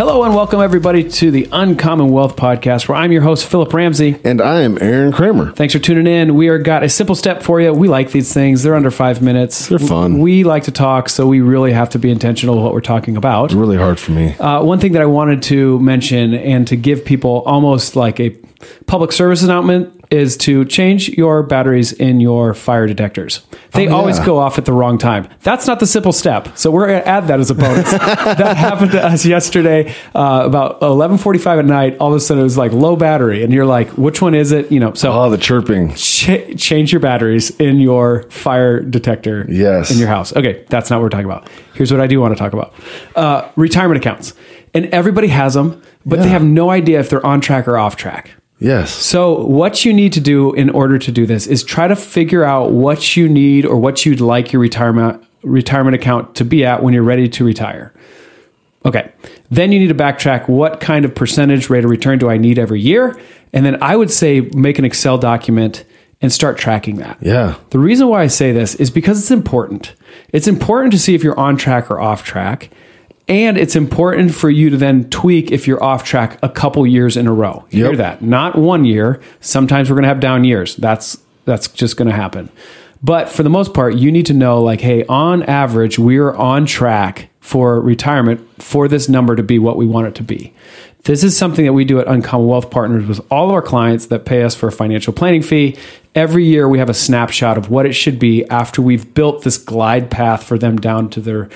Hello and welcome everybody to the Uncommon Wealth Podcast, where I'm your host Philip Ramsey. And I am Aaron Kramer. Thanks for tuning in. We are got a simple step for you. We like these things; they're under five minutes. They're fun. We like to talk, so we really have to be intentional with what we're talking about. It's really hard for me. Uh, one thing that I wanted to mention and to give people almost like a public service announcement is to change your batteries in your fire detectors. They Oh, yeah. always go off at the wrong time. That's not the simple step. So we're going to add that as a bonus. that happened to us yesterday uh, about 11:45 at night. All of a sudden it was like low battery and you're like, which one is it? You know, so Oh, the chirping. ch- change your batteries in your fire detector Yes. in your house. Okay, that's not what we're talking about. Here's what I do want to talk about uh, retirement accounts. And everybody has them, but they have no idea if they're on track or off track. Yes. So, what you need to do in order to do this is try to figure out what you need or what you'd like your retirement retirement account to be at when you're ready to retire. Okay. Then you need to backtrack what kind of percentage rate of return do I need every year? And then I would say make an Excel document and start tracking that. Yeah. The reason why I say this is because it's important. It's important to see if you're on track or off track. And it's important for you to then tweak if you're off track a couple years in a row. You Hear that? Not one year. Sometimes we're going to have down years. That's that's just going to happen. But for the most part, you need to know like, hey, on average, we're on track for retirement for this number to be what we want it to be. This is something that we do at Uncommon Wealth Partners with all of our clients that pay us for a financial planning fee. Every year, we have a snapshot of what it should be after we've built this glide path for them down to their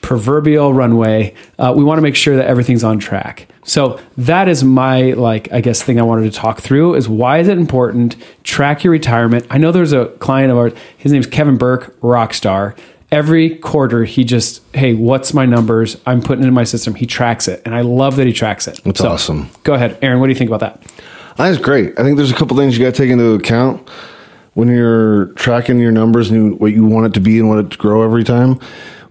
proverbial runway. Uh, we want to make sure that everything's on track. So that is my like I guess thing I wanted to talk through is why is it important track your retirement. I know there's a client of ours. His name's Kevin Burke, rock star. Every quarter, he just, hey, what's my numbers? I'm putting it in my system. He tracks it, and I love that he tracks it. That's awesome. Go ahead, Aaron. What do you think about that? That's great. I think there's a couple things you got to take into account when you're tracking your numbers and you, what you want it to be and what it to grow every time.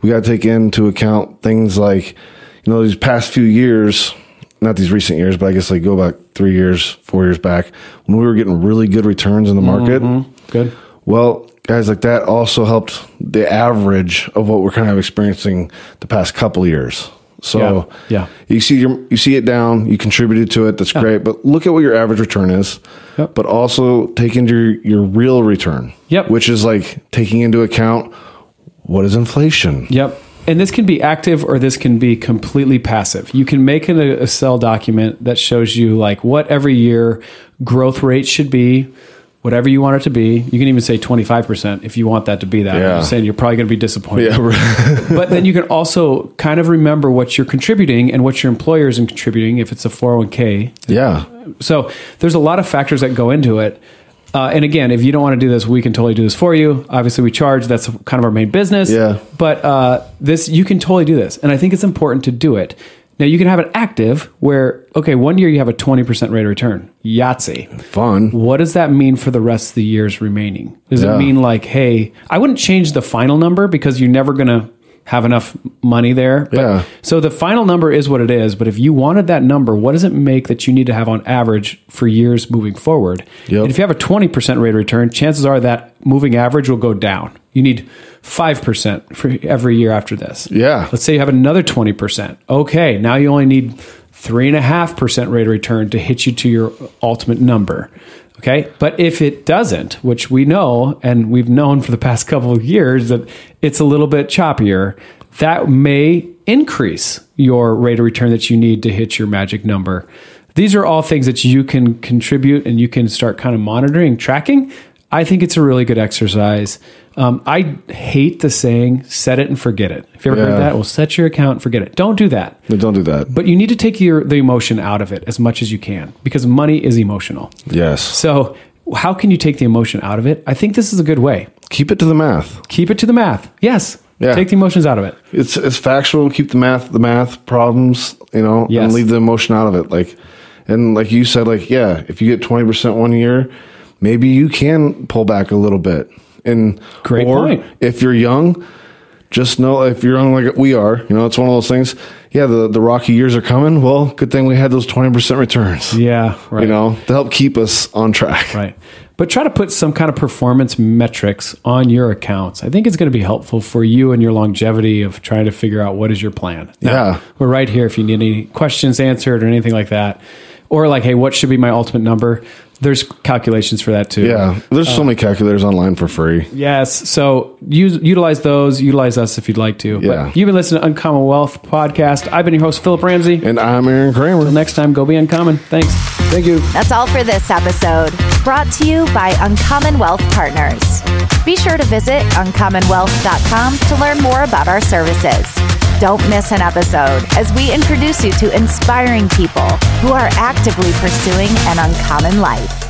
We got to take into account things like, you know, these past few years, not these recent years, but I guess like go back three years, four years back when we were getting really good returns in the market. Mm-hmm. Good. Well, guys, like that also helped the average of what we're kind of experiencing the past couple years. So Yeah, yeah. you see your you see it down, you contributed to it, that's great. But look at what your average return is. Yep. But also take into your, your real return. Yep. Which is like taking into account what is inflation. Yep. And this can be active or this can be completely passive. You can make an Excel document that shows you like what every year growth rate should be, whatever you want it to be. You can even say 25% if you want that to be that. Yeah. I'm saying you're probably going to be disappointed. Yeah, but then you can also kind of remember what you're contributing and what your employer is contributing if it's a 401k. yeah. So there's a lot of factors that go into it. Uh, and again, if you don't want to do this, we can totally do this for you. Obviously, we charge. That's kind of our main business. Yeah. But uh, this, you can totally do this, and I think it's important to do it. Now, you can have it active, where okay, one year you have a 20% rate of return, Yahtzee. Fun. What does that mean for the rest of the years remaining? Does Yeah. it mean like, hey, I wouldn't change the final number because you're never going to have enough money there. But, Yeah. So the final number is what it is. But if you wanted that number, what does it make that you need to have on average for years moving forward? Yep. If you have a 20% rate of return, chances are that moving average will go down. You need 5% for every year after this. Yeah. Let's say you have another 20%. Okay, now you only need 3.5% rate of return to hit you to your ultimate number. Okay. But if it doesn't, which we know and we've known for the past couple of years that it's a little bit choppier, that may increase your rate of return that you need to hit your magic number. These are all things that you can contribute and you can start kind of monitoring, tracking. I think it's a really good exercise. Um, I hate the saying "set it and forget it." Have you ever heard that? Well, set your account and forget it. Don't do that. No, don't do that. But you need to take your the emotion out of it as much as you can because money is emotional. yes. So, how can you take the emotion out of it? I think this is a good way. Keep it to the math. Keep it to the math. Yes. Yeah. Take the emotions out of it. It's it's factual. Keep the math the math problems, you know, Yes. and leave the emotion out of it. Like And like you said, like, yeah, if you get 20% one year, maybe you can pull back a little bit. And Great or point. if you're young, just know if you're young like we are, you know, it's one of those things. Yeah, the, the rocky years are coming. Well, good thing we had those 20% returns, Yeah, right. you know, to help keep us on track. Right. But try to put some kind of performance metrics on your accounts. I think it's going to be helpful for you and your longevity of trying to figure out what is your plan. Now, Yeah. We're right here if you need any questions answered or anything like that. Or like, hey, what should be my ultimate number? There's calculations for that too. Yeah, there's so uh, many calculators online for free. Yes. So use utilize those. Utilize us if you'd like to. Yeah. But you've been listening to Uncommon Wealth podcast. I've been your host, Philip Ramsey. And I'm Aaron Kramer. Until next time, go be uncommon. Thanks. Thank you. That's all for this episode, brought to you by Uncommon Wealth Partners. Be sure to visit uncommonwealth.com to learn more about our services. Don't miss an episode as we introduce you to inspiring people who are actively pursuing an uncommon life.